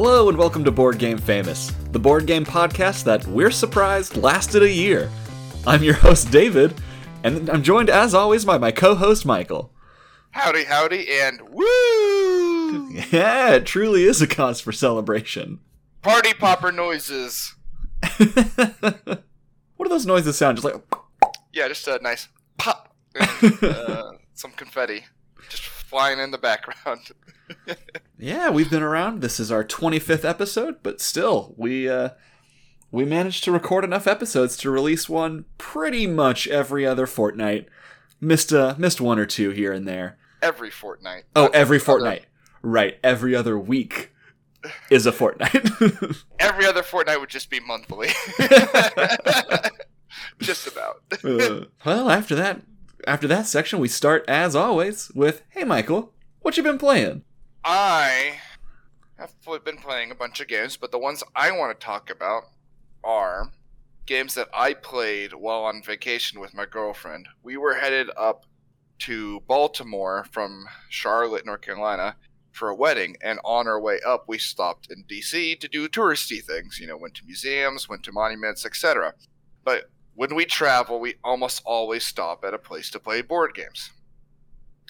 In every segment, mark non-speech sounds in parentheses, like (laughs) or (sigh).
Hello and welcome to Board Game Famous, the board game podcast that we're surprised lasted a year. I'm your host, David, and I'm joined as always by my co host, Michael. Howdy, howdy, and woo! (laughs) Yeah, it truly is a cause for celebration. Party popper noises. (laughs) what do those noises sound? Just like. Yeah, just a nice pop. And, (laughs) uh, some confetti just flying in the background. (laughs) Yeah, we've been around. This is our 25th episode, but still, we uh we managed to record enough episodes to release one pretty much every other fortnight. Missed uh missed one or two here and there. Every fortnight. Oh, every other- fortnight. Right, every other week (laughs) is a fortnight. (laughs) Every other fortnight would just be monthly. just about. Uh, well, after that after that section, we start as always with, "Hey Michael, what you been playing?" I have been playing a bunch of games, but the ones I want to talk about are games that I played while on vacation with my girlfriend. We were headed up to Baltimore from Charlotte, North Carolina for a wedding, and on our way up, we stopped in DC to do touristy things. You know, went to museums, went to monuments, etc. But when we travel, we almost always stop at a place to play board games.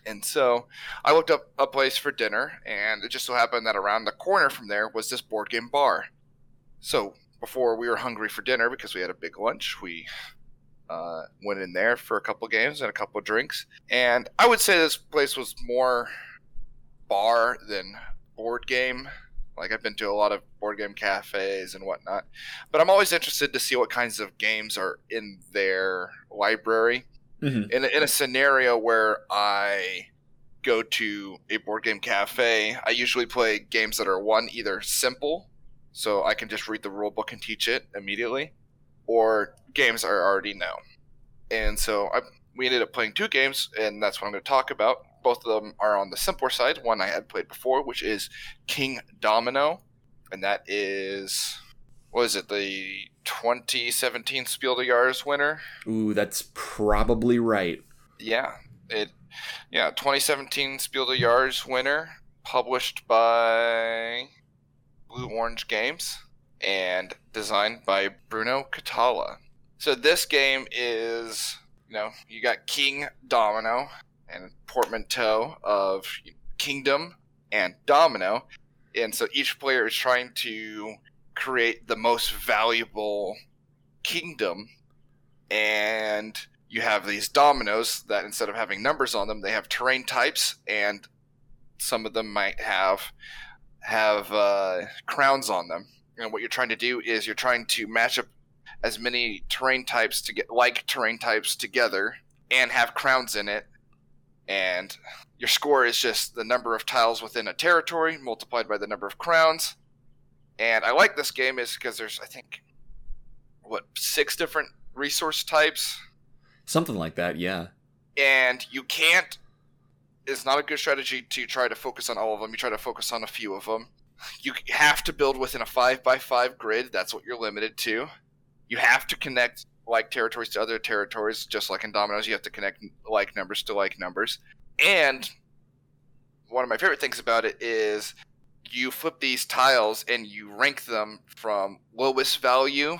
And so I looked up a place for dinner, and it just so happened that around the corner from there was this board game bar. So before we were hungry for dinner because we had a big lunch, we uh, went in there for a couple games and a couple drinks. And I would say this place was more bar than board game. Like I've been to a lot of board game cafes and whatnot, but I'm always interested to see what kinds of games are in their library Mhm. in a, in a scenario where I go to a board game cafe, I usually play games that are one either simple, so I can just read the rule book and teach it immediately, or games I already know. And so I, we ended up playing two games, and that's what I'm going to talk about. Both of them are on the simpler side. One I had played before, which is King Domino, and that is what is it? The 2017 Spiel des Jahres winner. Ooh, that's probably right. Yeah, it. Yeah, 2017 Spiel des Jahres winner, published by Blue Orange Games and designed by Bruno Cathala. So this game is, you know, you got King Domino and portmanteau of kingdom and domino, and so each player is trying to create the most valuable kingdom. And you have these dominoes that instead of having numbers on them they have terrain types. And some of them might have have uh, crowns on them. And what you're trying to do is you're trying to match up as many terrain types to get like terrain types together and have crowns in it and your score is just the number of tiles within a territory multiplied by the number of crowns. And i like this game is because there's i think what six different resource types? Something like that, yeah. and you can't it's not a good strategy to try to focus on all of them. You try to focus on a few of them. You have to build within a 5 by 5 grid. That's what you're limited to. You have to connect like territories to other territories just like in dominoes you have to connect like numbers to like numbers. And one of my favorite things about it is you flip these tiles and you rank them from lowest value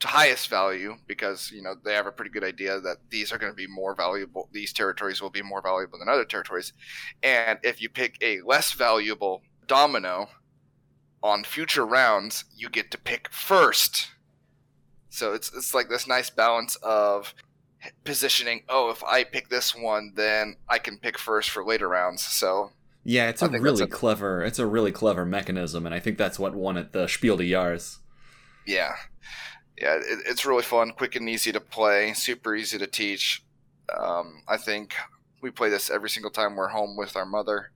to highest value because you know they have a pretty good idea that these are going to be more valuable these territories will be more valuable than other territories. And if you pick a less valuable domino on future rounds you get to pick first so it's it's like this nice balance of positioning oh if i pick this one then i can pick first for later rounds so Yeah, it's I a really a- clever. It's a really clever mechanism, and I think that's what won at the Spiel des Jahres. yeah yeah it, it's really fun quick and easy to play super easy to teach um, i think we play this every single time we're home with our mother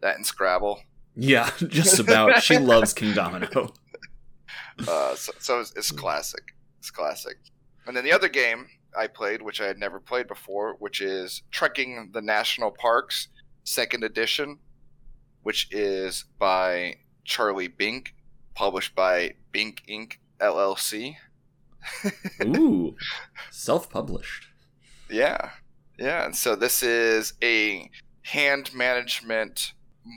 that and scrabble Yeah, (laughs) just about. she loves Kingdomino. (laughs) uh, so, so it's, it's classic it's classic and then the other game i played which i had never played before which is trekking the national parks second edition which is by charlie bink published by bink inc llc (laughs) Ooh, self-published. Yeah. Yeah. And so this is a hand management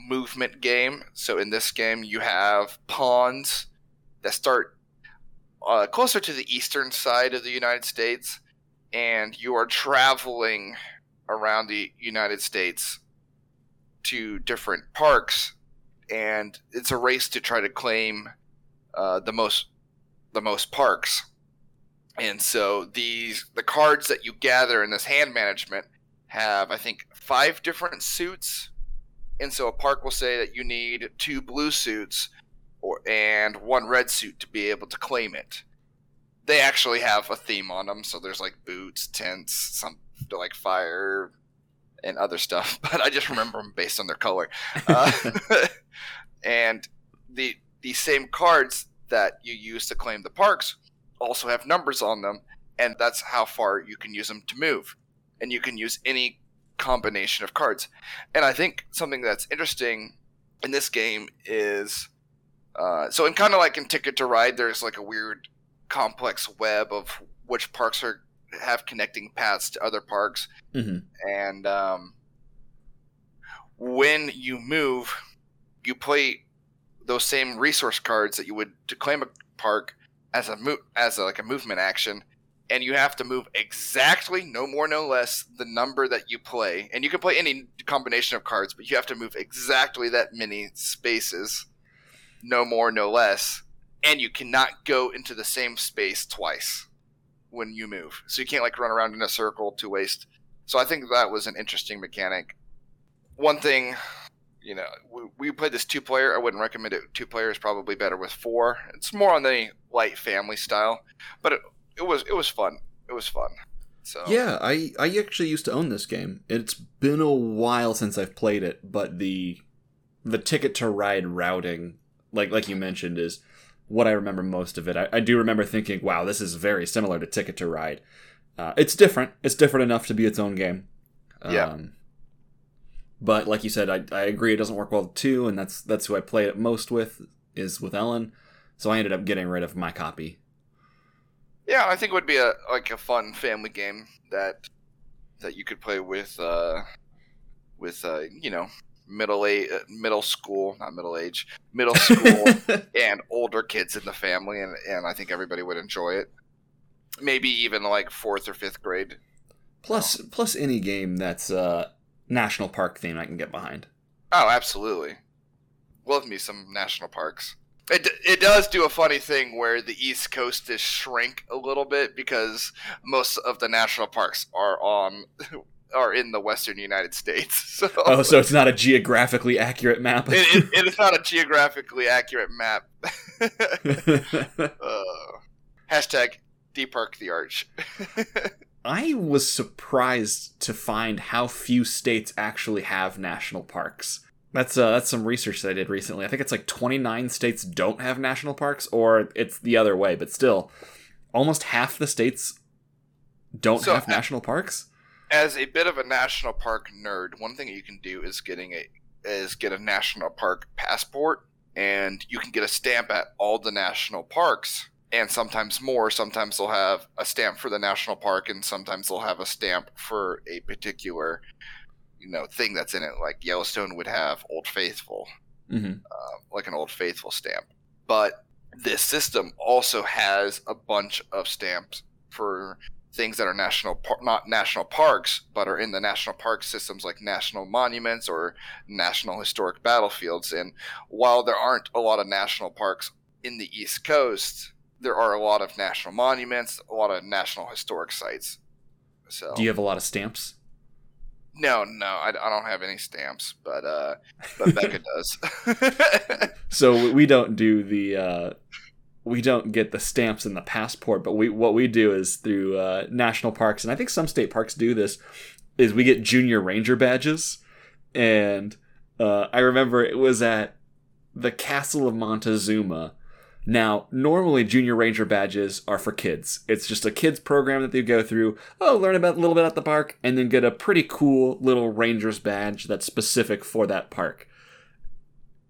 movement game. So in this game, you have pawns that start uh, closer to the eastern side of the United States, and you are traveling around the United States to different parks, and it's a race to try to claim uh, the most the most parks. And so these the cards that you gather in this hand management have I think five different suits. And so a park will say that you need two blue suits or and one red suit to be able to claim it. They actually have a theme on them, so there's like boots, tents, some like fire, and other stuff. (laughs) But I just remember them based on their color. Uh, (laughs) and the the same cards that you use to claim the parks also have numbers on them, and that's how far you can use them to move. And you can use any combination of cards. And I think something that's interesting in this game is uh, so in kind of like in Ticket to Ride, there's like a weird complex web of which parks are have connecting paths to other parks, hmm and um, when you move, you play those same resource cards that you would to claim a park as a mo- as a, like a movement action, and you have to move exactly, no more, no less, the number that you play. And you can play any combination of cards, but you have to move exactly that many spaces, no more, no less. And you cannot go into the same space twice when you move. So you can't like run around in a circle to waste. So I think that was an interesting mechanic. One thing, you know, we, we played this two player. I wouldn't recommend it. Two player is probably better with four. It's more on the light family style, but it, it was it was fun. It was fun. So Yeah, I I actually used to own this game. It's been a while since I've played it, but the the ticket to ride routing, like like you mentioned, is what I remember most of it. I, I do remember thinking, "Wow, this is very similar to Ticket to Ride." Uh, it's different. It's different enough to be its own game. Yeah. Um, but like you said, I, I agree it doesn't work well with two, and that's that's who I play it most with is with Ellen. So I ended up getting rid of my copy. Yeah, I think it would be a like a fun family game that that you could play with uh with uh you know middle age middle school not middle age middle school (laughs) and older kids in the family and and I think everybody would enjoy it. Maybe even like fourth or fifth grade. plus plus any game that's uh national park theme I can get behind. Oh, absolutely. Love me some national parks. It, it does do a funny thing where the East Coast is shrink a little bit because most of the national parks are on (laughs) are in the Western United States. (laughs) So, Oh, so it's not a geographically accurate map. it, it, (laughs) it is not a geographically accurate map. (laughs) uh, hashtag depark the arch. I was surprised to find how few states actually have national parks. That's uh, that's some research that I did recently. I think it's like 29 states don't have national parks, or it's the other way. But still, almost half the states don't So, have national parks. As a bit of a national park nerd, one thing you can do is getting a is get a national park passport, and you can get a stamp at all the national parks, and sometimes more. Sometimes they'll have a stamp for the national park, and sometimes they'll have a stamp for a particular, you know, thing that's in it. Like Yellowstone would have Old Faithful, hmm uh, like an Old Faithful stamp. But this system also has a bunch of stamps for things that are national, par- not national parks, but are in the national park systems, like national monuments or national historic battlefields. And while there aren't a lot of national parks in the East Coast, there are a lot of national monuments, a lot of national historic sites. So Do you have a lot of stamps? no, no, I, I don't have any stamps, but uh, but (laughs) Becca does. (laughs) So we don't do the uh, we don't get the stamps in the passport, but we what we do is through uh, national parks, and I think some state parks do this. Is we get junior ranger badges, and uh, I remember it was at the Castle of Montezuma. Now, normally junior ranger badges are for kids. It's just a kids program that they go through. Oh, learn about a little bit at the park, and then get a pretty cool little ranger's badge that's specific for that park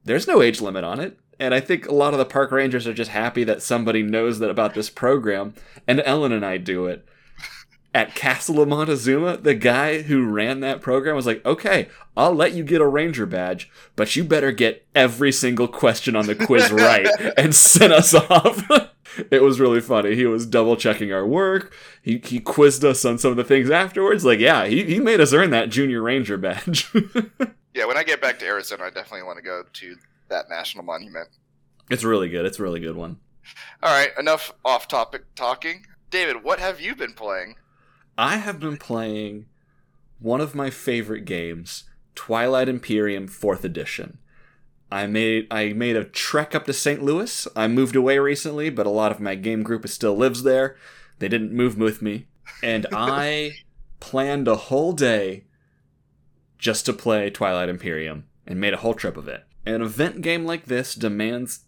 there's no age limit on it. And I think a lot of the park rangers are just happy that somebody knows that about this program. And Ellen and I do it. at Castle of Montezuma, the guy who ran that program was like, okay, I'll let you get a ranger badge, but you better get every single question on the quiz (laughs) right and send us off. (laughs) it was really funny. He was double checking our work. He, he quizzed us on some of the things afterwards. Like, yeah, he, he made us earn that junior ranger badge. (laughs) yeah, when I get back to Arizona, I definitely want to go to that national monument. It's really good. It's a really good one. All right, enough off topic talking. David, what have you been playing? I have been playing one of my favorite games, Twilight Imperium 4th Edition. I made I made a trek up to St. Louis. I moved away recently, but a lot of my game group still lives there. They didn't move with me, and (laughs) I planned a whole day just to play Twilight Imperium and made a whole trip of it. An event game like this demands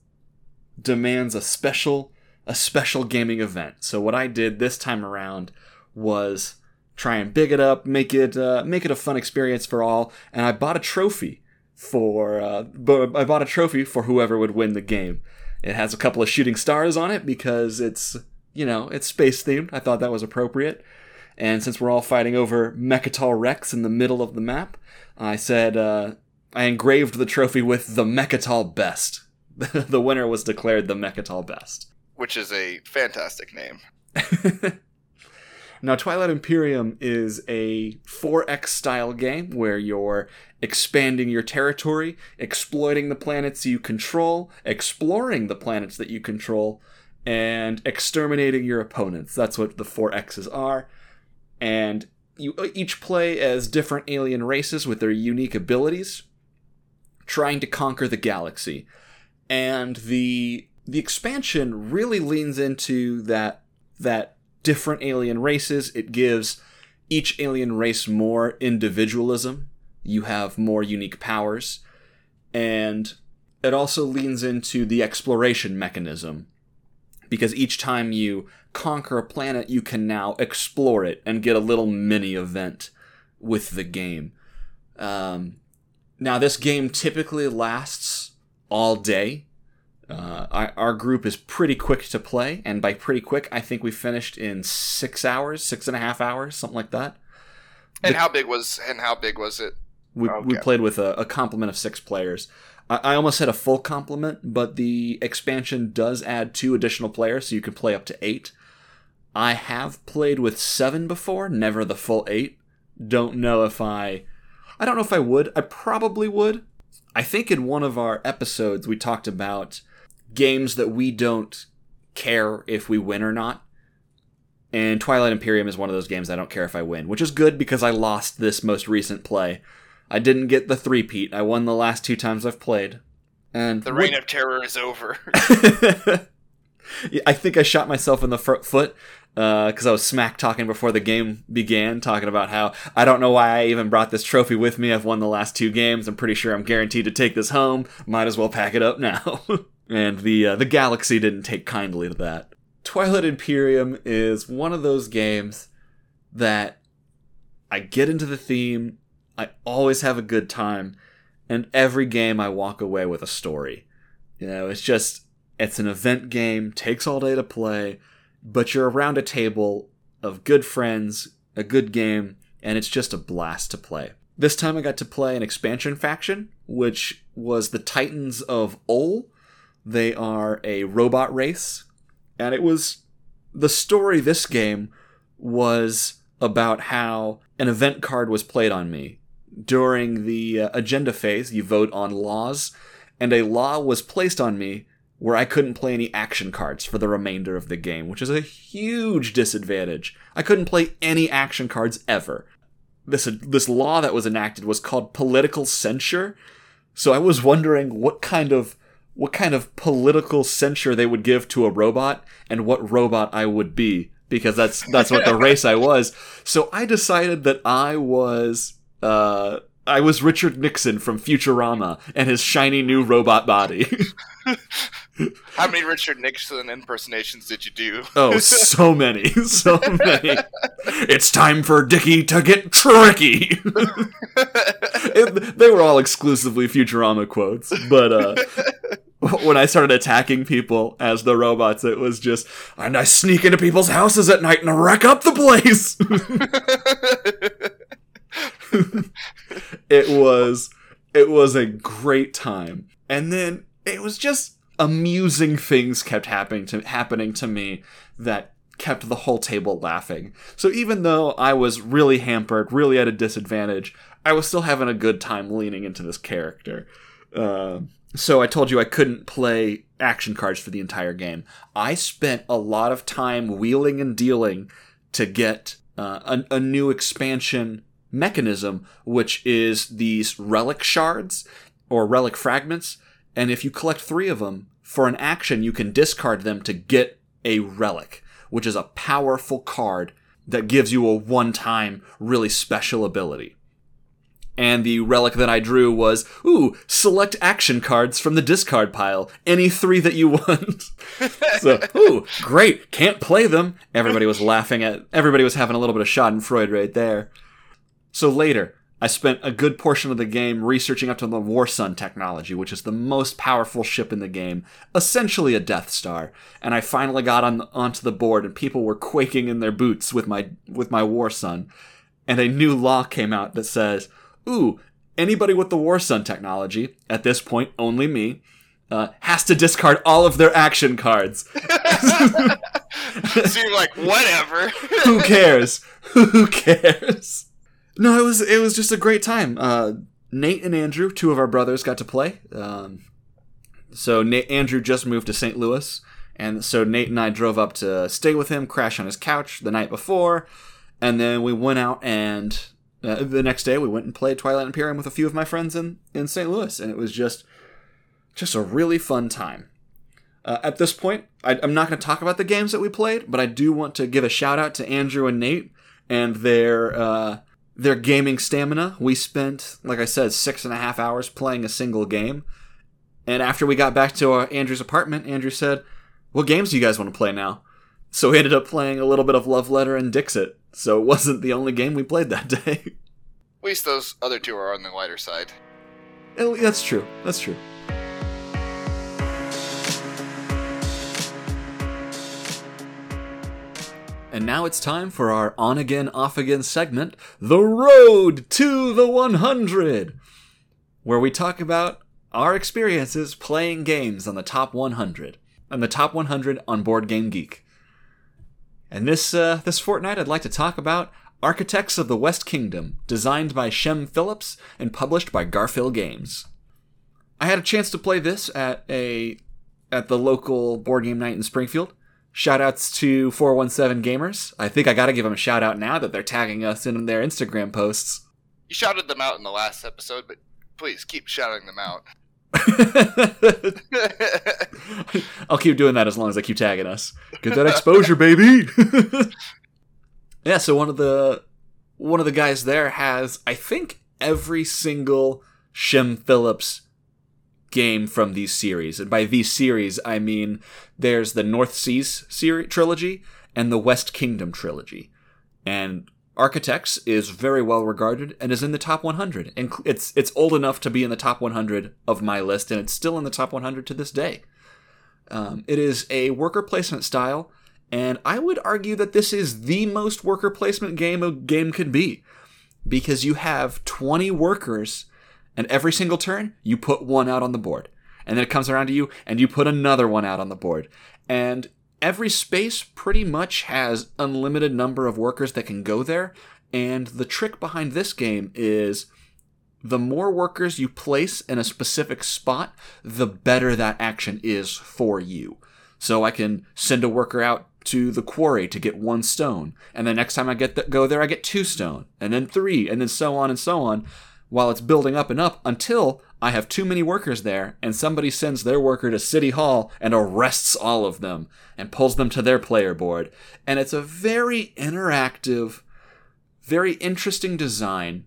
demands a special a special gaming event. So what I did this time around was try and big it up, make it uh, make it a fun experience for all, and I bought a trophy for uh, I bought a trophy for whoever would win the game. It has a couple of shooting stars on it because it's you know it's space themed. I thought that was appropriate, and since we're all fighting over Mecatol Rex in the middle of the map, I said uh, I engraved the trophy with the Mecatol Best. (laughs) the winner was declared the Mecatol Best, which is a fantastic name. (laughs) Now, Twilight Imperium is a 4X style game where you're expanding your territory, exploiting the planets you control, exploring the planets that you control, and exterminating your opponents. That's what the 4Xs are. And you each play as different alien races with their unique abilities, trying to conquer the galaxy. And the the expansion really leans into that that different alien races. It gives each alien race more individualism. You have more unique powers. And it also leans into the exploration mechanism. Because each time you conquer a planet, you can now explore it and get a little mini event with the game. Um, now, this game typically lasts all day. Uh, our, our, group is pretty quick to play, and by pretty quick, I think we finished in six hours, six and a half hours, something like that. And the, how big was and how big was it? We, okay. we played with a, a, complement of six players. I, I almost had a full complement, but the expansion does add two additional players, so you can play up to eight. I have played with seven before, never the full eight. Don't know if I. I don't know if I would. I probably would. I think in one of our episodes we talked about games that we don't care if we win or not. And Twilight Imperium is one of those games I don't care if I win, which is good because I lost this most recent play. I didn't get the three-peat. I won the last two times I've played. And the reign of terror is over. (laughs) I think I shot myself in the foot because uh, I was smack talking before the game began, talking about how I don't know why I even brought this trophy with me. I've won the last two games. I'm pretty sure I'm guaranteed to take this home. Might as well pack it up now. (laughs) and the uh, the galaxy didn't take kindly to that. Twilight Imperium is one of those games that I get into the theme, I always have a good time, and every game I walk away with a story. You know, it's just it's an event game, takes all day to play, but you're around a table of good friends, a good game, and it's just a blast to play. This time I got to play an expansion faction, which was the Titans of Ul, they are a robot race, and it was the story this game was about how an event card was played on me. During the uh, agenda phase, you vote on laws, and a law was placed on me where I couldn't play any action cards for the remainder of the game, which is a huge disadvantage. I couldn't play any action cards ever. This this law that was enacted was called political censure. So I was wondering what kind of what kind of political censure they would give to a robot and what robot I would be because that's that's what the (laughs) race I was. So I decided that I was uh I was Richard Nixon from Futurama and his shiny new robot body. (laughs) (laughs) How many Richard Nixon impersonations did you do? oh, so (laughs) many, so many. it's time for Dickie to get tricky. (laughs) it, they were all exclusively Futurama quotes, but uh when I started attacking people as the robots, it was just, and I sneak into people's houses at night and wreck up the place. it was, it was a great time. And then it was just amusing things kept happening to happening to me that kept the whole table laughing. So even though I was really hampered, really at a disadvantage, I was still having a good time leaning into this character. Uh, so I told you I couldn't play action cards for the entire game. I spent a lot of time wheeling and dealing to get uh, a, a new expansion mechanism, which is these relic shards or relic fragments. And if you collect three of them, for an action, you can discard them to get a relic, which is a powerful card that gives you a one time, really special ability. And the relic that I drew was, ooh, select action cards from the discard pile. Any three that you (laughs) want. so, ooh, great. Can't play them. Everybody was laughing at, everybody was having a little bit of schadenfreude right there. So later, I spent a good portion of the game researching up to the Warsun technology, which is the most powerful ship in the game, essentially a Death Star. And I finally got on onto the board, and people were quaking in their boots with my with my Warsun. And a new law came out that says ooh, anybody with the Warsun technology, at this point, only me, uh, has to discard all of their action cards. (laughs) so you're like, whatever. (laughs) Who cares? (laughs) Who cares? No, it was it was just a great time. Uh, Nate and Andrew, two of our brothers, got to play. Um, so Nate, Andrew just moved to St. Louis, and so Nate and I drove up to stay with him, crash on his couch the night before, and then we went out and uh, the next day, we went and played Twilight Imperium with a few of my friends in, in St. Louis, and it was just just a really fun time. Uh, at this point, I, am not going to talk about the games that we played, but I do want to give a shout out to Andrew and Nate and their uh, their gaming stamina. We spent, like I said, six and a half hours playing a single game, and after we got back to uh, Andrew's apartment, Andrew said, "What games do you guys want to play now?" So we ended up playing a little bit of Love Letter and Dixit. So it wasn't the only game we played that day. At least those other two are on the lighter side. That's true. That's true. And now it's time for our on again, off again segment, The Road to the 100, where we talk about our experiences playing games on the top 100 and the top 100 on Board Game Geek. And this uh, this fortnight, I'd like to talk about Architects of the West Kingdom, designed by Shem Phillips and published by Garphill Games. I had a chance to play this at a at the local board game night in Springfield. Shoutouts to 417 Gamers. I think I got to give them a shout out now that they're tagging us in their Instagram posts. You shouted them out in the last episode, but please keep shouting them out. (laughs) (laughs) I'll keep doing that as long as they keep tagging us. Get that exposure, baby. (laughs) yeah, so one of the one of the guys there has I think every single Shem Phillips game from these series. And by these series, I mean there's the North Seas series trilogy and the West Kingdom trilogy. And Architects is very well regarded and is in the top 100. And it's it's old enough to be in the top 100 of my list, and it's still in the top 100 to this day. Um, it is a worker placement style, and I would argue that this is the most worker placement game a game could be, because you have 20 workers, and every single turn you put one out on the board, and then it comes around to you, and you put another one out on the board, and every space pretty much has unlimited number of workers that can go there. And the trick behind this game is the more workers you place in a specific spot, the better that action is for you. So I can send a worker out to the quarry to get one stone, and the next time I get the, go there, I get two stone, and then three, and then so on and so on, while it's building up and up until I have too many workers there, and somebody sends their worker to City Hall and arrests all of them and pulls them to their player board. And it's a very interactive, very interesting design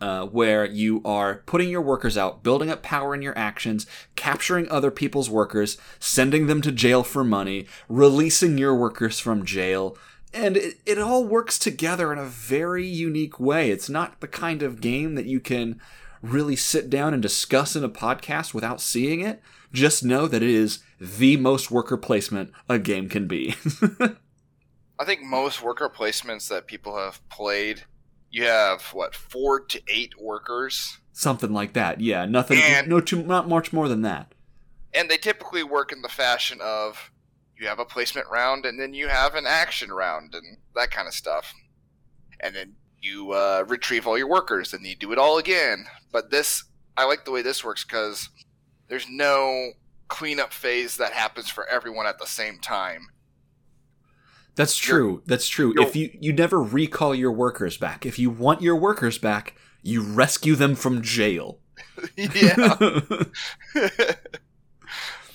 uh, where you are putting your workers out, building up power in your actions, capturing other people's workers, sending them to jail for money, releasing your workers from jail. And it, it all works together in a very unique way. It's not the kind of game that you can really sit down and discuss in a podcast without seeing it, just know that it is the most worker placement a game can be. (laughs) I think most worker placements that people have played, you have what four to eight workers, Something like that. Yeah, nothing. And- no, too not much more than that. and they typically work in the fashion of you have a placement round and then you have an action round and that kind of stuff, and then you uh, retrieve all your workers and you do it all again. But this, I like the way this works because there's no cleanup phase that happens for everyone at the same time. That's true. That's true. If you you never recall your workers back. If you want your workers back, you rescue them from jail. (laughs) yeah.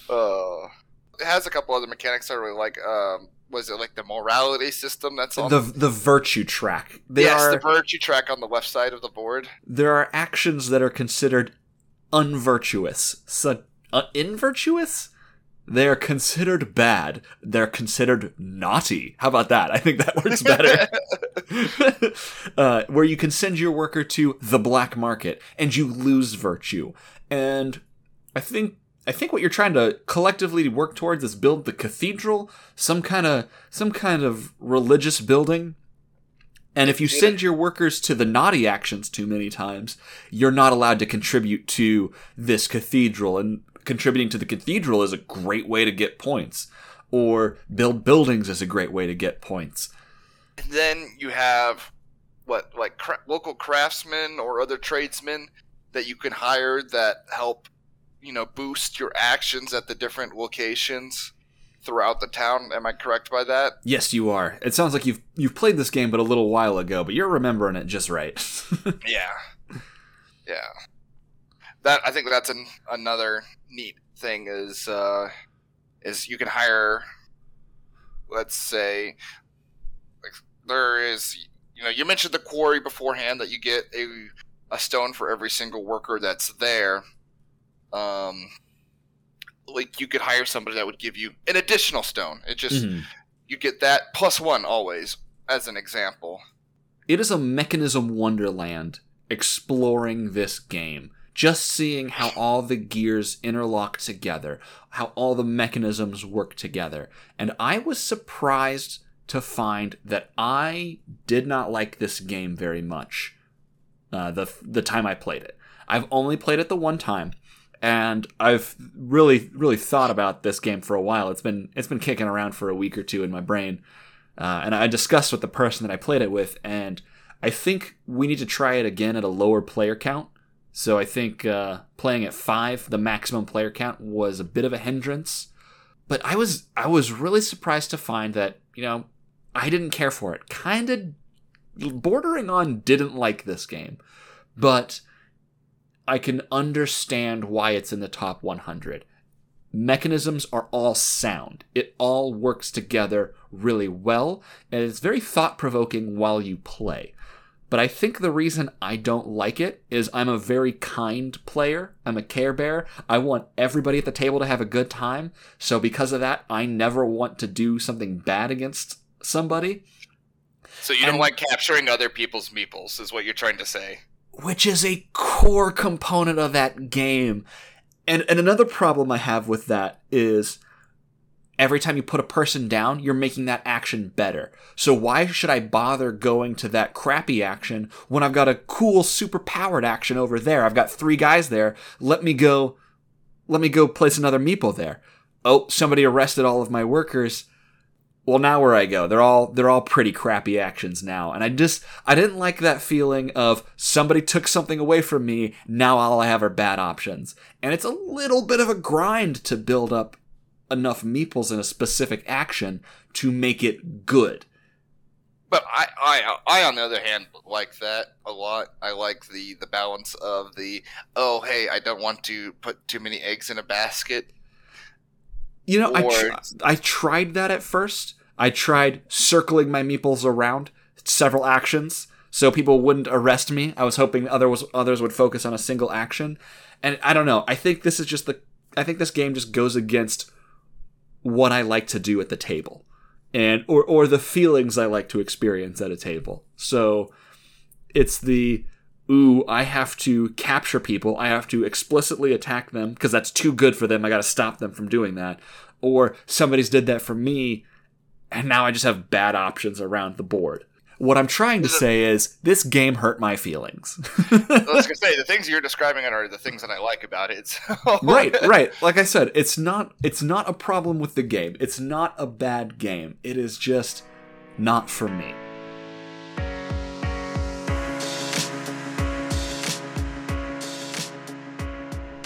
uh, (laughs) (laughs) it has a couple other mechanics I really like. Um, was it like the morality system that's on the the virtue track. There yes, are the virtue track on the left side of the board. there are actions that are considered unvirtuous. So uh, invirtuous? They're considered bad. They're considered naughty. How about that? I think that works better. (laughs) (laughs) uh, where you can send your worker to the black market and you lose virtue. And I think I think what you're trying to collectively work towards is build the cathedral, some kind of some kind of religious building. And if you send your workers to the naughty actions too many times, you're not allowed to contribute to this cathedral. And contributing to the cathedral is a great way to get points. Or build buildings is a great way to get points. And then you have what like cra- local craftsmen or other tradesmen that you can hire that help you know boost your actions at the different locations throughout the town. Am I correct by that? Yes, you are. It sounds like you've you've played this game but a little while ago, but you're remembering it just right. (laughs) Yeah, yeah. That I think that's an, another neat thing is uh, is you can hire, let's say, like there is you know you mentioned the quarry beforehand that you get a a stone for every single worker that's there. Um, like you could hire somebody that would give you an additional stone. It just Mhm. you get that plus one always as an example. It is a mechanism wonderland exploring this game. Just seeing how all the gears interlock together, how all the mechanisms work together. And I was surprised to find that I did not like this game very much uh, the, the time I played it. I've only played it the one time, and I've really, really thought about this game for a while. It's been it's been kicking around for a week or two in my brain. Uh, and I discussed with the person that I played it with, and I think we need to try it again at a lower player count. So I think uh, playing at five, the maximum player count, was a bit of a hindrance. But I was I was really surprised to find that you know I didn't care for it. Kind of bordering on didn't like this game, but I can understand why it's in the top 100 mechanisms are all sound. It all works together really well, and it's very thought provoking while you play. But I think the reason I don't like it is I'm a very kind player. I'm a care bear. I want everybody at the table to have a good time. So because of that, I never want to do something bad against somebody, So you don't like capturing other people's meeples, is what you're trying to say. Which is a core component of that game. And and another problem I have with that is every time you put a person down, you're making that action better. So why should I bother going to that crappy action when I've got a cool super powered action over there? I've got three guys there. Let me go let me go place another meeple there. Oh, somebody arrested all of my workers. Well, now where I go, they're all they're all pretty crappy actions now, and I just I didn't like that feeling of somebody took something away from me. Now all I have are bad options, and it's a little bit of a grind to build up enough meeples in a specific action to make it good. But I, I, I, on the other hand, like that a lot. I like the the balance of the oh, hey, I don't want to put too many eggs in a basket. You know, I tr- I tried that at first. I tried circling my meeples around several actions so people wouldn't arrest me. I was hoping others others would focus on a single action, and I don't know. I think this is just the. I think this game just goes against what I like to do at the table, and or or the feelings I like to experience at a table. So it's the ooh, I have to capture people, I have to explicitly attack them because that's too good for them. I got to stop them from doing that. Or somebody's did that for me, and now I just have bad options around the board. What I'm trying to say is this game hurt my feelings. I was gonna (laughs) say the things you're describing are the things that I like about it. So. right, (laughs) right. Like I said, it's not it's not a problem with the game. It's not a bad game. It is just not for me.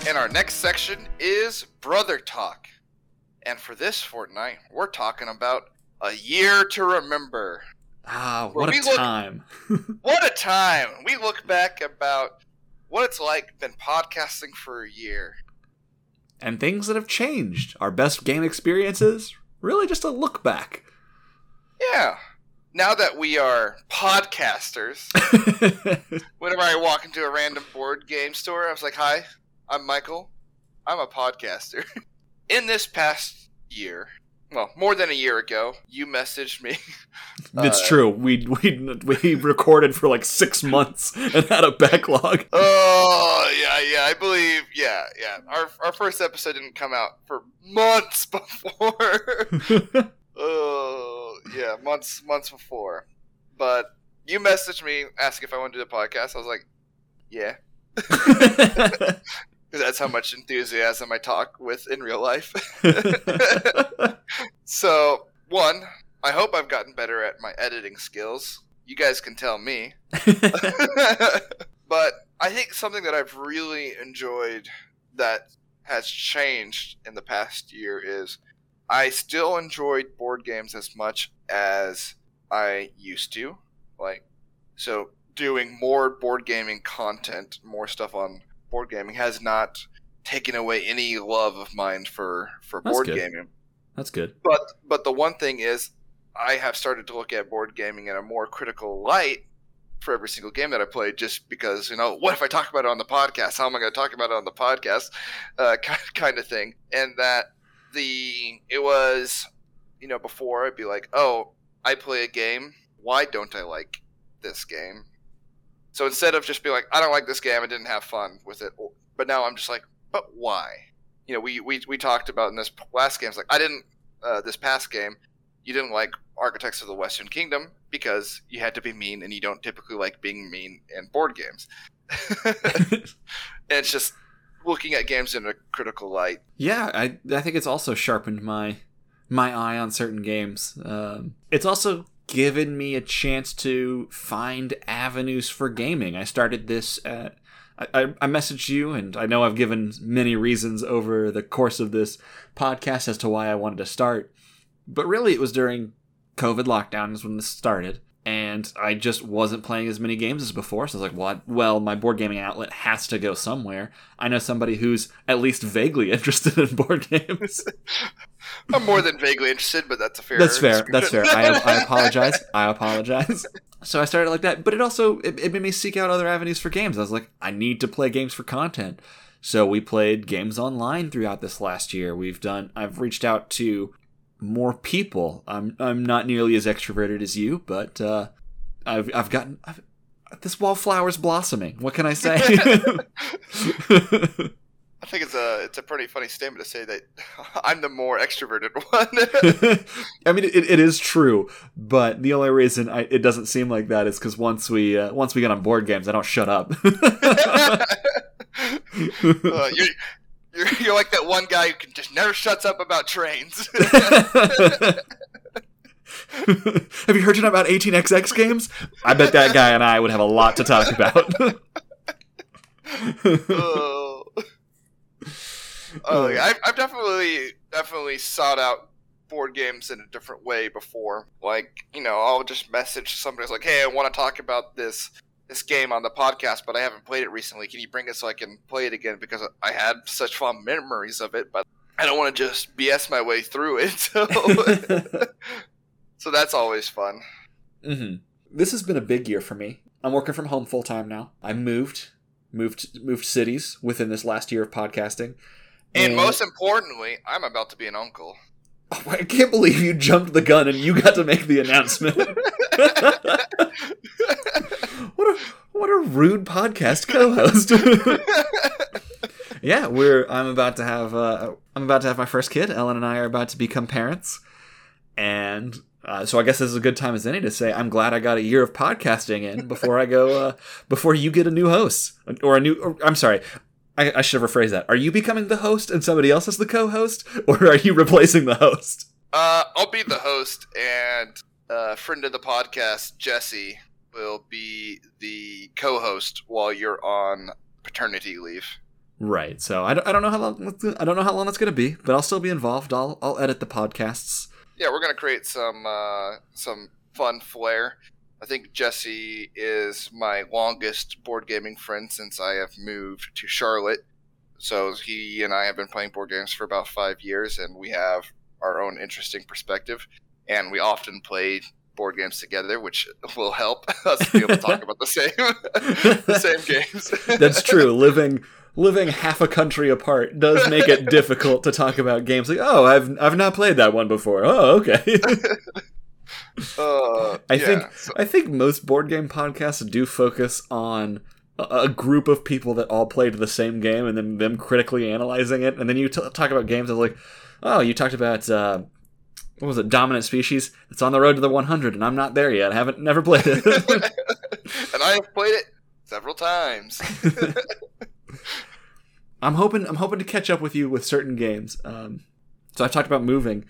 And our next section is Brother Talk. And for this fortnight, we're talking about a year to remember. Ah, what a look- time. (laughs) What a time! We look back about what it's like been podcasting for a year. and things that have changed. Our best game experiences, really just a look back. Yeah. Now that we are podcasters, (laughs) whenever I walk into a random board game store, I was like, "Hi, I'm Michael. I'm a podcaster." (laughs) In this past year, well, more than a year ago, you messaged me. (laughs) it's Uh, true. We we we recorded for like six months and had a backlog. Oh yeah, yeah. I believe. Yeah, yeah. Our our first episode didn't come out for months (laughs) before. (laughs) Oh yeah, months months before. But you messaged me asking if I want to do the podcast. I was like, yeah, because that's how much (laughs) enthusiasm I talk with in real life. (laughs) so one, I hope I've gotten better at my editing skills. You guys can tell me. (laughs) but I think something that I've really enjoyed that has changed in the past year is I still enjoyed board games as much as I used to. Like, so doing more board gaming content, more stuff on board gaming has not taken away any love of mine for for That's board good. gaming. That's good. But but the one thing is, I have started to look at board gaming in a more critical light for every single game that I play, just because you know, what if I talk about it on the podcast? How am I going to talk about it on the podcast? Uh, (laughs) kind kind of thing, and that the it was, you know, before I'd be like, oh, I play a game. Why don't I like this game? So instead of just being like, I don't like this game, I didn't have fun with it, but now I'm just like, but why? You know, we we, we talked about in this last game. It's like I didn't uh, this past game, you didn't like Architects of the Western Kingdom because you had to be mean, and you don't typically like being mean in board games. (laughs) (laughs) and it's just looking at games in a critical light. Yeah, I I think it's also sharpened my my eye on certain games. Um, it's also given me a chance to find avenues for gaming. I started this. Uh, I, I I messaged you, and I know I've given many reasons over the course of this podcast as to why I wanted to start. But really, it was during COVID lockdowns when this started, and I just wasn't playing as many games as before. So I was like, "What? Well, my board gaming outlet has to go somewhere." I know somebody who's at least vaguely (laughs) interested in board games. (laughs) I'm more than vaguely interested, but that's a fair. That's fair. That's fair. I. I (laughs) apologize. I apologize. So I started like that, but it also it, it made me seek out other avenues for games. I was like, I need to play games for content. So we played games online throughout this last year. We've done. I've reached out to more people. I'm I'm not nearly as extroverted as you, but uh, I've I've gotten I've, this wallflower's blossoming. What can I say? (laughs) (laughs) I think it's a it's a pretty funny statement to say that (laughs) I'm the more extroverted one. I mean, it, it is true, but the only reason I, it doesn't seem like that is because once we uh, once we get on board games, I don't shut up. Uh, you're, you're (laughs) you're like that one guy who can just never shuts up about trains. (laughs) (laughs) Have you heard yet about 18xx games? I bet that guy and I would have a lot to talk about. oh, oh yeah, I've, I've definitely definitely sought out board games in a different way before. Like you know, I'll just message somebody who's like, "Hey, I want to talk about this." This game on the podcast, but I haven't played it recently. Can you bring it so I can play it again? Because I had such fond memories of it, but I don't want to just BS my way through it. (laughs) So, (laughs) so that's always fun. hmm This has been a big year for me. I'm working from home full time now. I moved, moved, moved cities within this last year of podcasting. And most importantly, I'm about to be an uncle. Oh, I can't believe you jumped the gun and you got to make the announcement. (laughs) what a what a rude podcast co-host. (laughs) yeah, we're. I'm about to have. Uh, I'm about to have my first kid. Ellen and I are about to become parents, and uh, so I guess this is a good time as any to say I'm glad I got a year of podcasting in before I go. Uh, before you get a new host or a new. Or, I'm sorry. I, I should have rephrased that. Are you becoming the host and somebody else is the co-host, or are you replacing the host? Uh, I'll be the host, and uh, friend of the podcast, Jesse, will be the co-host while you're on paternity leave. Right. So I don't, I don't know how long I don't know how long it's going to be, but I'll still be involved. I'll I'll edit the podcasts. Yeah, we're gonna create some uh, some fun flair. I think Jesse is my longest board gaming friend since I have moved to Charlotte. So he and I have been playing board games for about five years, and we have our own interesting perspective. And we often play board games together, which (laughs) will help (laughs) us be able to talk (laughs) about the same the same games. That's true. Living living half a country apart does make it difficult to talk about games like, oh, I've I've not played that one before. Oh, okay. Uh, I yeah, think so- I think most board game podcasts do focus on a, group of people that all played the same game and then them critically analyzing it. And then you t- talk about games of like, oh, you talked about uh, what was it, Dominant Species? It's on the road to the 100, and I'm not there yet. I haven't never played it. (laughs) and I have played it several times. (laughs) I'm hoping I'm hoping to catch up with you with certain games. Um, so I've talked about moving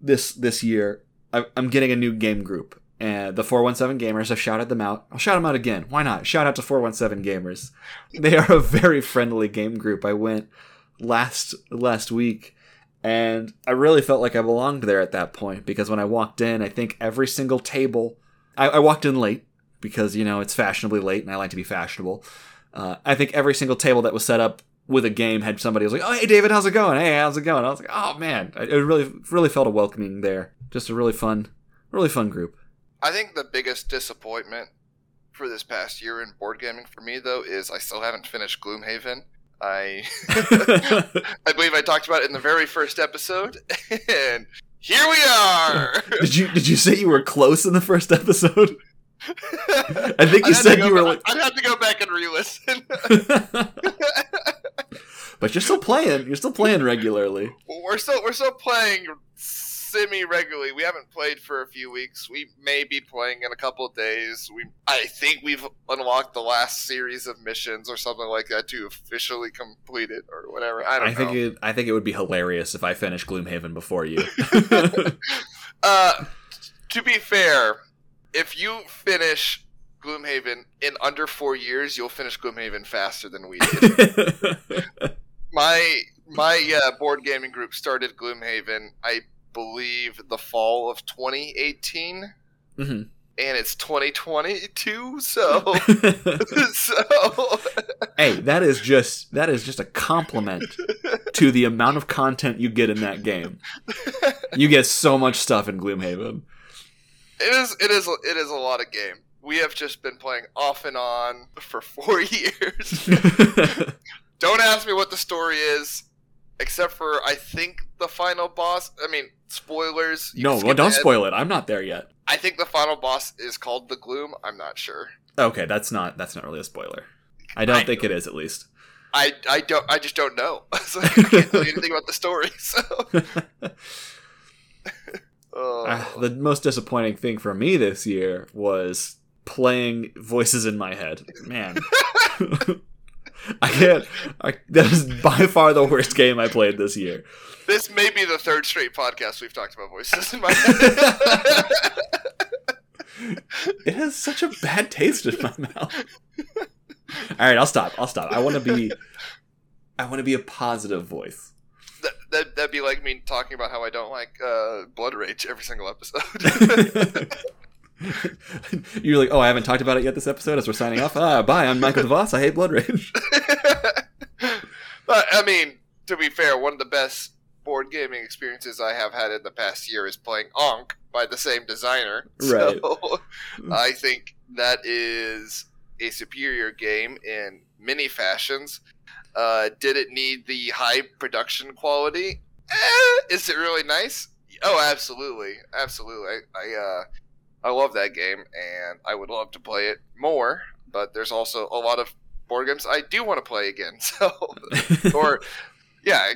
this this year. I, I'm getting a new game group, and the 417 gamers. I've shouted them out. I'll shout them out again. Why not? Shout out to 417 gamers. They are a very friendly game group. I went last last week, and I really felt like I belonged there at that point because when I walked in, I think every single table. I, I walked in late because you know it's fashionably late, and I like to be fashionable. Uh, I think every single table that was set up with a game had somebody was like, "Oh, hey David, how's it going? Hey, how's it going?" I was like, "Oh man," it really really felt a welcoming there. Just a really fun, really fun group. I think the biggest disappointment for this past year in board gaming for me, though, is I still haven't finished Gloomhaven. I (laughs) (laughs) I believe I talked about it in the very first episode, and here we are. (laughs) did you did you say you were close in the first episode? I think you I'd said you were back- like, I'd have to go back and re-listen. but you're still playing. You're still playing regularly. we're still we're still playing semi regularly. We haven't played for a few weeks. We may be playing in a couple days. We I think we've unlocked the last series of missions or something like that to officially complete it or whatever. I don't I know. think it, I think it would be hilarious if I finished Gloomhaven before you. (laughs) (laughs) uh, to be fair, if you finish Gloomhaven in under four years, you'll finish Gloomhaven faster than we did. (laughs) my my uh, board gaming group started Gloomhaven, I believe, the fall of 2018, Mhm. and it's 2022. So, (laughs) (laughs) so hey, that is just that is just a compliment to the amount of content you get in that game. You get so much stuff in Gloomhaven. it is it is it is a lot of game. We have just been playing off and on for four (laughs) years. Don't ask me what the story is, except for I think the final boss. I mean, spoilers. you no, well, don't ahead. spoil it. I'm not there yet. I think the final boss is called the Gloom. I'm not sure. Okay, that's not that's not really a spoiler. I don't I think it is at least. I, I don't I just don't know. (laughs) so I can't tell you anything about the story. (laughs) So (laughs) oh. Ah, the most disappointing thing for me this year was playing voices in my head. Man. I can't. I, that is by far the worst game I played this year. this may be the third straight podcast we've talked about voices in my head. (laughs) (laughs) It has such a bad taste in my mouth. All right, I'll stop. I'll stop. I want to be. I want to be a positive voice. that, that that'd be like me talking about how I don't like uh, Blood Rage every single episode. (laughs) You're like, oh, I haven't talked about it yet this episode as we're signing off. Ah, bye. I'm Michael DeVos. I hate Blood Rage. (laughs) but I mean, to be fair, one of the best board gaming experiences I have had in the past year is playing Ankh by the same designer. (laughs) Right. So (laughs) I think that is a superior game in many fashions. Uh, did it need the high production quality? Eh, is it really nice? Oh, absolutely, absolutely. I I, uh, I love that game, and I would love to play it more. but there's also a lot of board games I do want to play again. (laughs) So, (laughs) or yeah,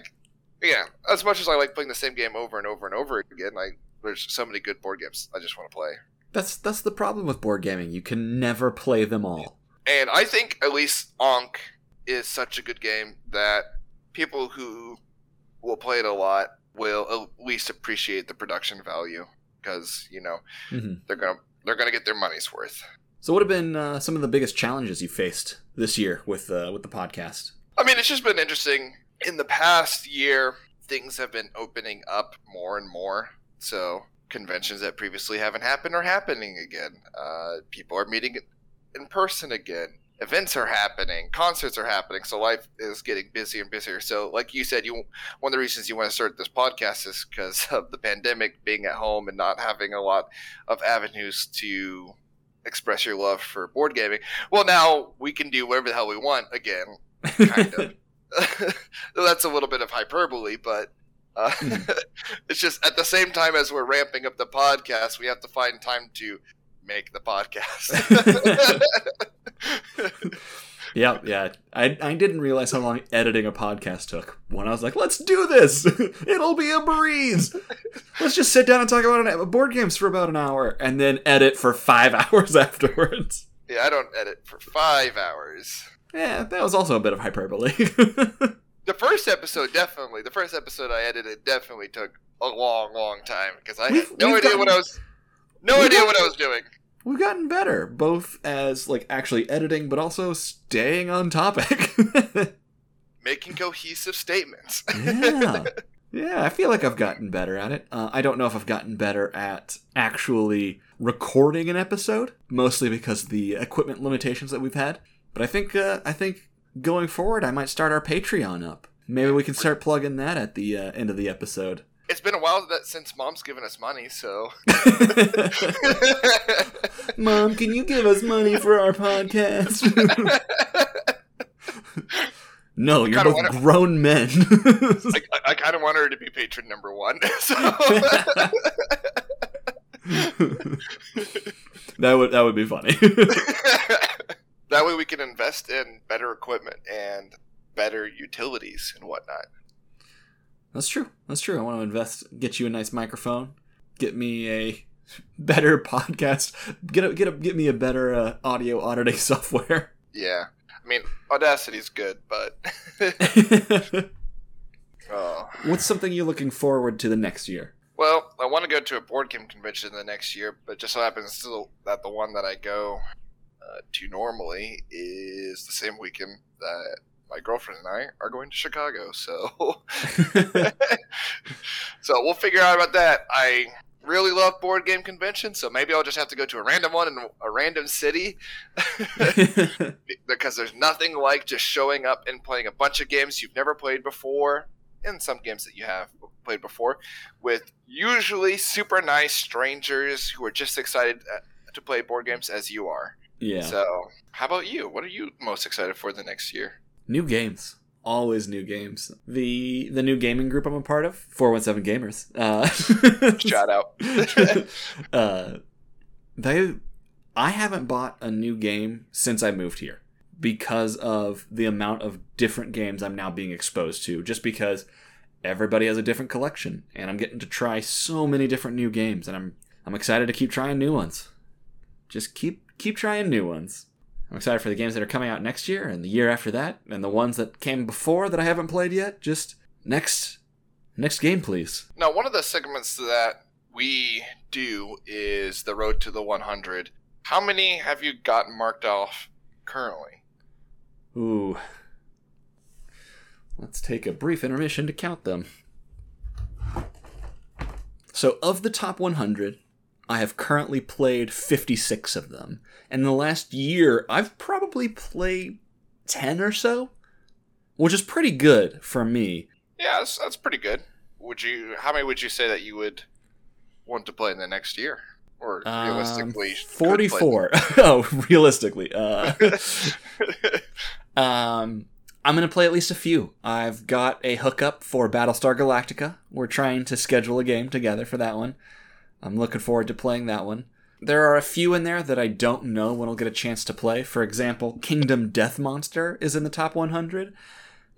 yeah. As much as I like playing the same game over and over and over again, I there's so many good board games I just want to play. That's that's the problem with board gaming. You can never play them all. And I think at least Ankh is such a good game that people who will play it a lot will at least appreciate the production value because you know hmm they're gonna they're gonna get their money's worth. So, what have been uh, some of the biggest challenges you faced this year with uh, with the podcast? I mean, it's just been interesting. In the past year, things have been opening up more and more. So conventions that previously haven't happened are happening again. Uh, people are meeting in person again. Events are happening. Concerts are happening. So life is getting busier and busier. So, like you said, you one of the reasons you want to start this podcast is because of the pandemic, being at home and not having a lot of avenues to express your love for board gaming. Well, now we can do whatever the hell we want again kind of. (laughs) (laughs) That's a little bit of hyperbole, but uh, (laughs) it's just at the same time as we're ramping up the podcast, we have to find time to make the podcast. (laughs) yeah, yeah. I I didn't realize how long editing a podcast took. When I was like, "Let's do this. (laughs) It'll be a breeze. Let's just sit down and talk about an, board games for about an hour, and then edit for five (laughs) hours afterwards." yeah, I don't edit for five hours. Yeah, that was also a bit of hyperbole. The first episode, definitely. The first episode I edited definitely took a long, long time because I We've- had no we've idea gotten- what I was. No idea gotten- what I was doing. We've gotten better, both as like actually editing, but also staying on topic. (laughs) Making cohesive statements. yeah. (laughs) Yeah, I feel like I've gotten better at it. Uh, I don't know if I've gotten better at actually recording an episode, mostly because of the equipment limitations that we've had. But I think uh, I think going forward, I might start our Patreon up. Maybe we can start plugging that at the uh, end of the episode. It's been a while that since mom's given us money, so (laughs) Mom, can you give us money for our podcast? (laughs) no, you're both wanna- grown men. (laughs) I, I, I kind of want her to be patron number one. So that would that would be funny. that way we can invest in better equipment and better utilities and whatnot. That's true. That's true. I want to invest, get you a nice microphone, get me a better (laughs) podcast, get a, get a, get me a better uh, audio auditing (laughs) software. Yeah, I mean Audacity's good, but (laughs) oh. What's something you're looking forward to the next year? well, I want to go to a board game convention the next year, but just so happens that the one that I go uh, to normally is the same weekend that my girlfriend and I are going to Chicago. So, (laughs) (laughs) so we'll figure out about that. I really love board game conventions, so maybe I'll just have to go to a random one in a random city (laughs) because there's nothing like just showing up and playing a bunch of games you've never played before and some games that you have played before with usually super nice strangers who are just excited uh, to play board games as you are. yeah. So, how about you? What are you most excited for the next year? New games. Always new games. The the new gaming group I'm a part of, 417 Gamers. Uh, (laughs) Shout out. (laughs) uh, they, I haven't bought a new game since I moved here because of the amount of different games I'm now being exposed to. Just because everybody has a different collection, and I'm getting to try so many different new games, and I'm I'm excited to keep trying new ones. Just keep keep trying new ones. I'm excited for the games that are coming out next year and the year after that, and the ones that came before that I haven't played yet. Just next next game, please. Now, one of the segments that we do is the road to the 100. How many have you gotten marked off currently? Ooh. Let's take a brief intermission to count them. So, of the top 100, I have currently played 56 of them. And in the last year, I've probably played 10 or so, which is pretty good for me. Yeah, that's, that's pretty good. Would you? How many would you say that you would want to play in the next year, or Um, realistically, play? 44. (laughs) oh, realistically. Uh, (laughs) Um, I'm gonna play at least a few. I've got a hookup for Battlestar Galactica. We're trying to schedule a game together for that one. I'm looking forward to playing that one. There are a few in there that I don't know when I'll get a chance to play. For example, Kingdom Death Monster is in the top 100,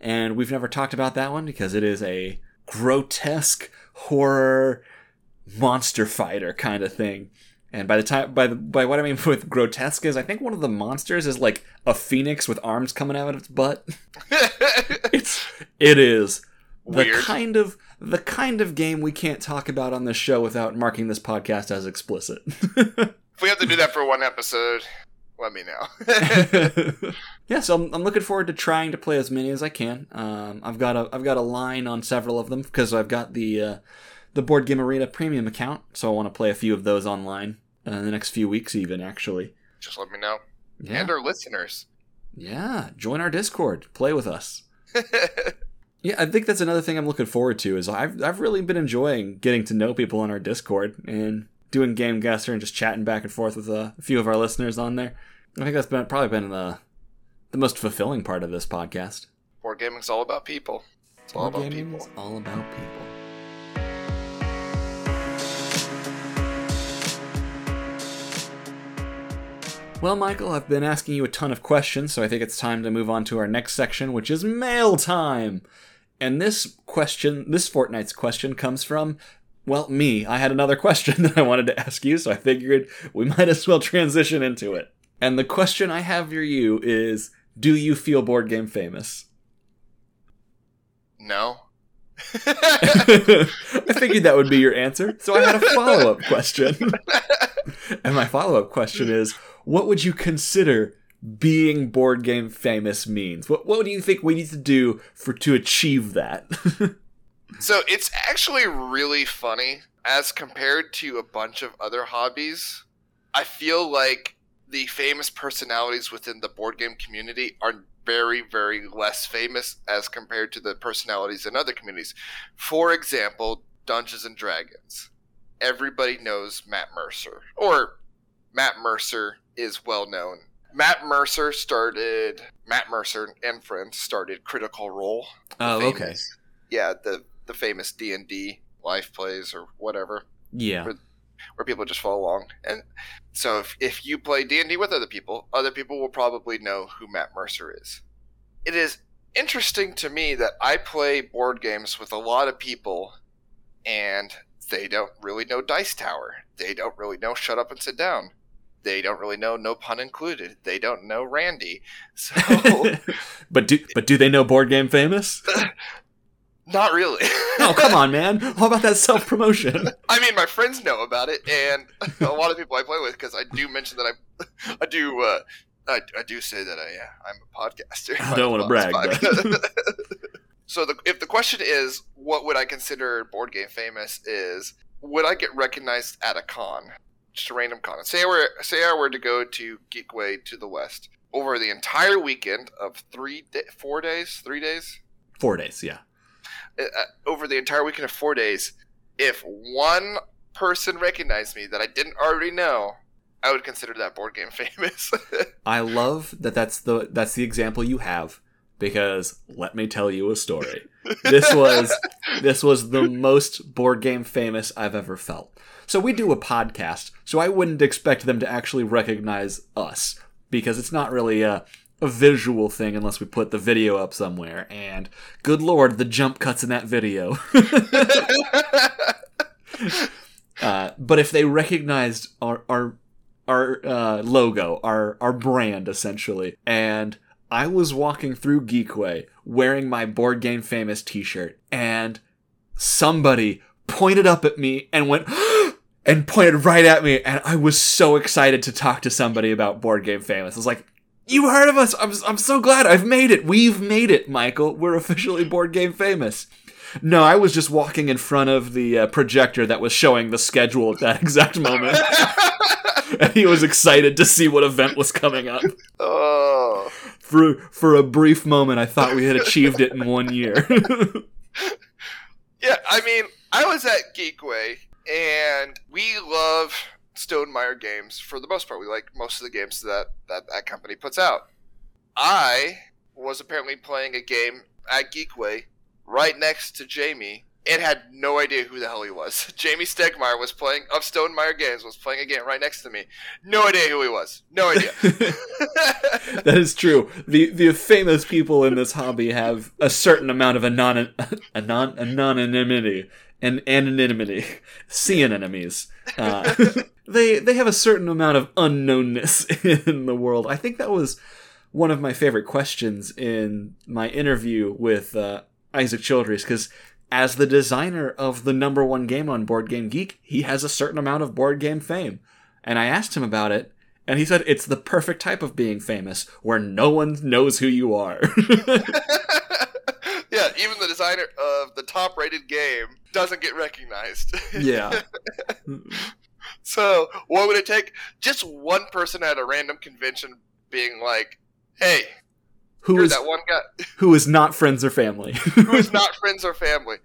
and we've never talked about that one because it is a grotesque horror monster fighter kind of thing. And by the time by the, by what I mean (laughs) with grotesque is I think one of the monsters is like a phoenix with arms coming out of its butt. (laughs) it's it is the kind of the kind of game we can't talk about on this show without marking this podcast as explicit. (laughs) if we have to do that for one episode, let me know. (laughs) yeah, so I'm, I'm looking forward to trying to play as many as I can. Um, I've got a I've got a line on several of them because I've got the uh, the Board Game Arena premium account, so I want to play a few of those online uh, in the next few weeks, even actually. Just let me know. Yeah, And our listeners. yeah. Join our Discord, play with us. (laughs) Yeah, I think that's another thing I'm looking forward to. Is I've I've really been enjoying getting to know people on our Discord and doing Game Guesser and just chatting back and forth with a few of our listeners on there. I think that's been probably been the the most fulfilling part of this podcast. Board gaming's all about people. It's all about people. all about people. Well, Michael, I've been asking you a ton of questions, so I think it's time to move on to our next section, which is mail time. And this question, this fortnight's question, comes from, well, me. I had another question (laughs) that I wanted to ask you, so I figured we might as well transition into it. And the question I have for you is Do you feel board game famous? No. (laughs) I figured that would be your answer, so I had a follow up question. (laughs) and my follow up question is what would you consider being board game famous means? What, what do you think we need to do for to achieve that? (laughs) So it's actually really funny as compared to a bunch of other hobbies. I feel like the famous personalities within the board game community are very, very less famous as compared to the personalities in other communities. For example, Dungeons and Dragons. Everybody knows Matt Mercer, or Matt Mercer is well known. Matt Mercer started. Matt Mercer and friends started Critical Role oh, okay. Yeah, the the famous D and D life plays or whatever, Yeah. where people just follow along. And so if, if you play D and D with other people, other people will probably know who Matt Mercer is. It is interesting to me that I play board games with a lot of people, and they don't really know Dice Tower. They don't really know Shut Up and Sit Down. They don't really know No Pun Included. They don't know Randy. So (laughs) but do but do they know board game famous? (laughs) not really. Oh come on, man! (laughs) How about that self promotion? I mean, my friends know about it, and a lot of people I play with because I do mention that I, I do, uh, I, I do say that I, uh, I'm a podcaster. I don't wanna brag, so, the, if the question is, what would I consider board game famous? Is would I get recognized at a con, just a random con? Say I were, say I were to go to Geekway to the west over the entire weekend of three, da four days, three days, Four days, yeah. uh, over the entire weekend of four days, if one person recognized me that I didn't already know, I would consider that board game (laughs) famous. I love that that's the that's the example you have because let me tell you a story. This was (laughs) this was the most board game famous I've ever felt. So we do a podcast, so I wouldn't expect them to actually recognize us because it's not really a a visual thing unless we put the video up somewhere and good lord the jump cuts in that video (laughs) uh, but if they recognized our our our uh, logo, our our brand essentially, and I was walking through Geekway wearing my board game famous T-shirt, and somebody pointed up at me and went. (gasps) And pointed right at me, and I was so excited to talk to somebody about Board Game Famous. I was like, "You heard of us? I'm, I'm so glad. I've made it. We've made it, Michael. We're officially Board Game Famous." No, I was just walking in front of the uh, projector that was showing the schedule at that (laughs) exact moment. (laughs) and he was excited to see what event was coming up. oh, For for a brief moment, I thought we had achieved it in one year. (laughs) yeah. I mean, I was at Geekway, and we love Stone Stonemaier games for the most part. We like most of the games that that, that company puts out. I was apparently playing a game at Geekway right next to Jamey and had no idea who the hell he was. (laughs) Jamey Stegmaier was playing of Stonemaier Games was playing a game right next to me. No idea who he was. No idea. (laughs) (laughs) that is true. The the famous people in this hobby have a certain amount of anon anon anonymity and anonymity. Sea anemones. Uh, they they have a certain amount of unknownness in the world. I think that was one of my favorite questions in my interview with uh, Isaac Childres because as the designer of the number one game on Board Game Geek, he has a certain amount of board game fame. And I asked him about it, and he said it's the perfect type of being famous where no one knows who you are. (laughs) yeah, even the designer of the top rated game doesn't get recognized. (laughs) yeah. so, what would it take? Just one person at a random convention being like, hey, who you're is that one guy (laughs) who is not friends or family. who is (laughs) not friends or family.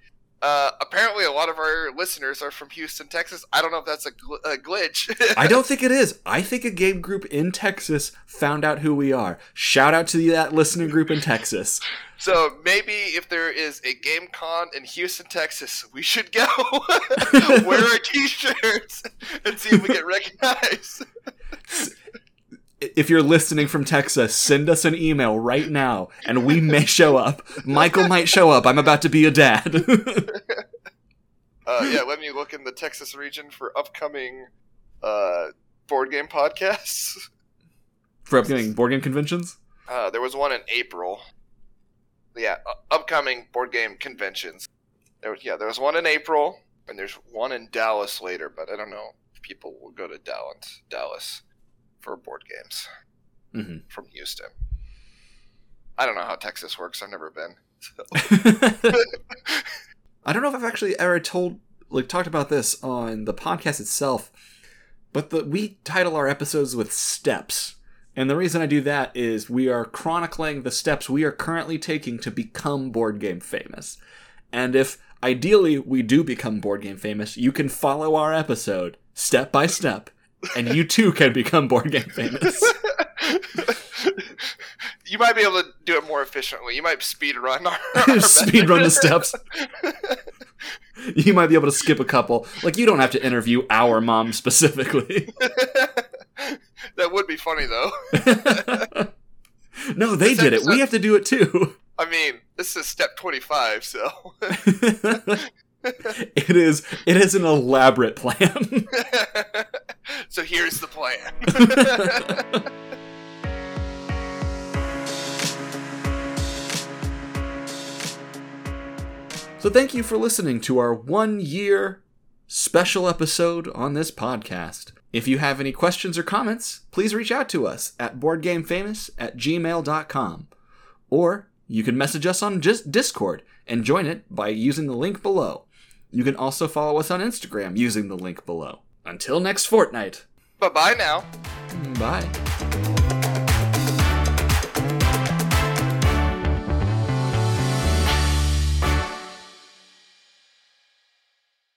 Uh, apparently, a lot of our listeners are from Houston, Texas. I don't know if that's a, gl- a glitch. (laughs) I don't think it is. I think a game group in Texas found out who we are. Shout out to that listening group in Texas. So maybe if there is a game con in Houston, Texas, we should go wear our t-shirts and see if we get recognized. If you're listening from Texas, send us an email right now, and we may show up. Michael might show up. I'm about to be a dad. (laughs) uh, yeah, let me look in the Texas region for upcoming uh, board game podcasts. For upcoming board game conventions? Uh, there was one in April. Yeah, uh, upcoming board game conventions. There was, yeah, there was one in April, and there's one in Dallas later, but I don't know if people will go to Dallas. Dallas for board games mm-hmm. from Houston. I don't know how Texas works. I've never been. So. (laughs) I don't know if I've actually ever told like talked about this on the podcast itself, but the, we title our episodes with steps. And the reason I do that is we are chronicling the steps we are currently taking to become board game famous. And if ideally we do become board game famous, you can follow our episode step by step and you too can become board game famous. (laughs) you might be able to do it more efficiently. You might speed run our, (laughs) our speed run the steps. (laughs) you might be able to skip a couple. Like you don't have to interview our mom specifically. that would be funny though. no, they this did episode, it. We have to do it too. I mean, this is step 25, so (laughs) it is it is an elaborate plan. (laughs) so here's the plan. (laughs) so thank you for listening to our 1 year special episode on this podcast. If you have any questions or comments, please reach out to us at boardgamefamous at gmail.com. Or you can message us on just Discord and join it by using the link below. You can also follow us on Instagram using the link below. Until next fortnight. Bye bye now. Bye.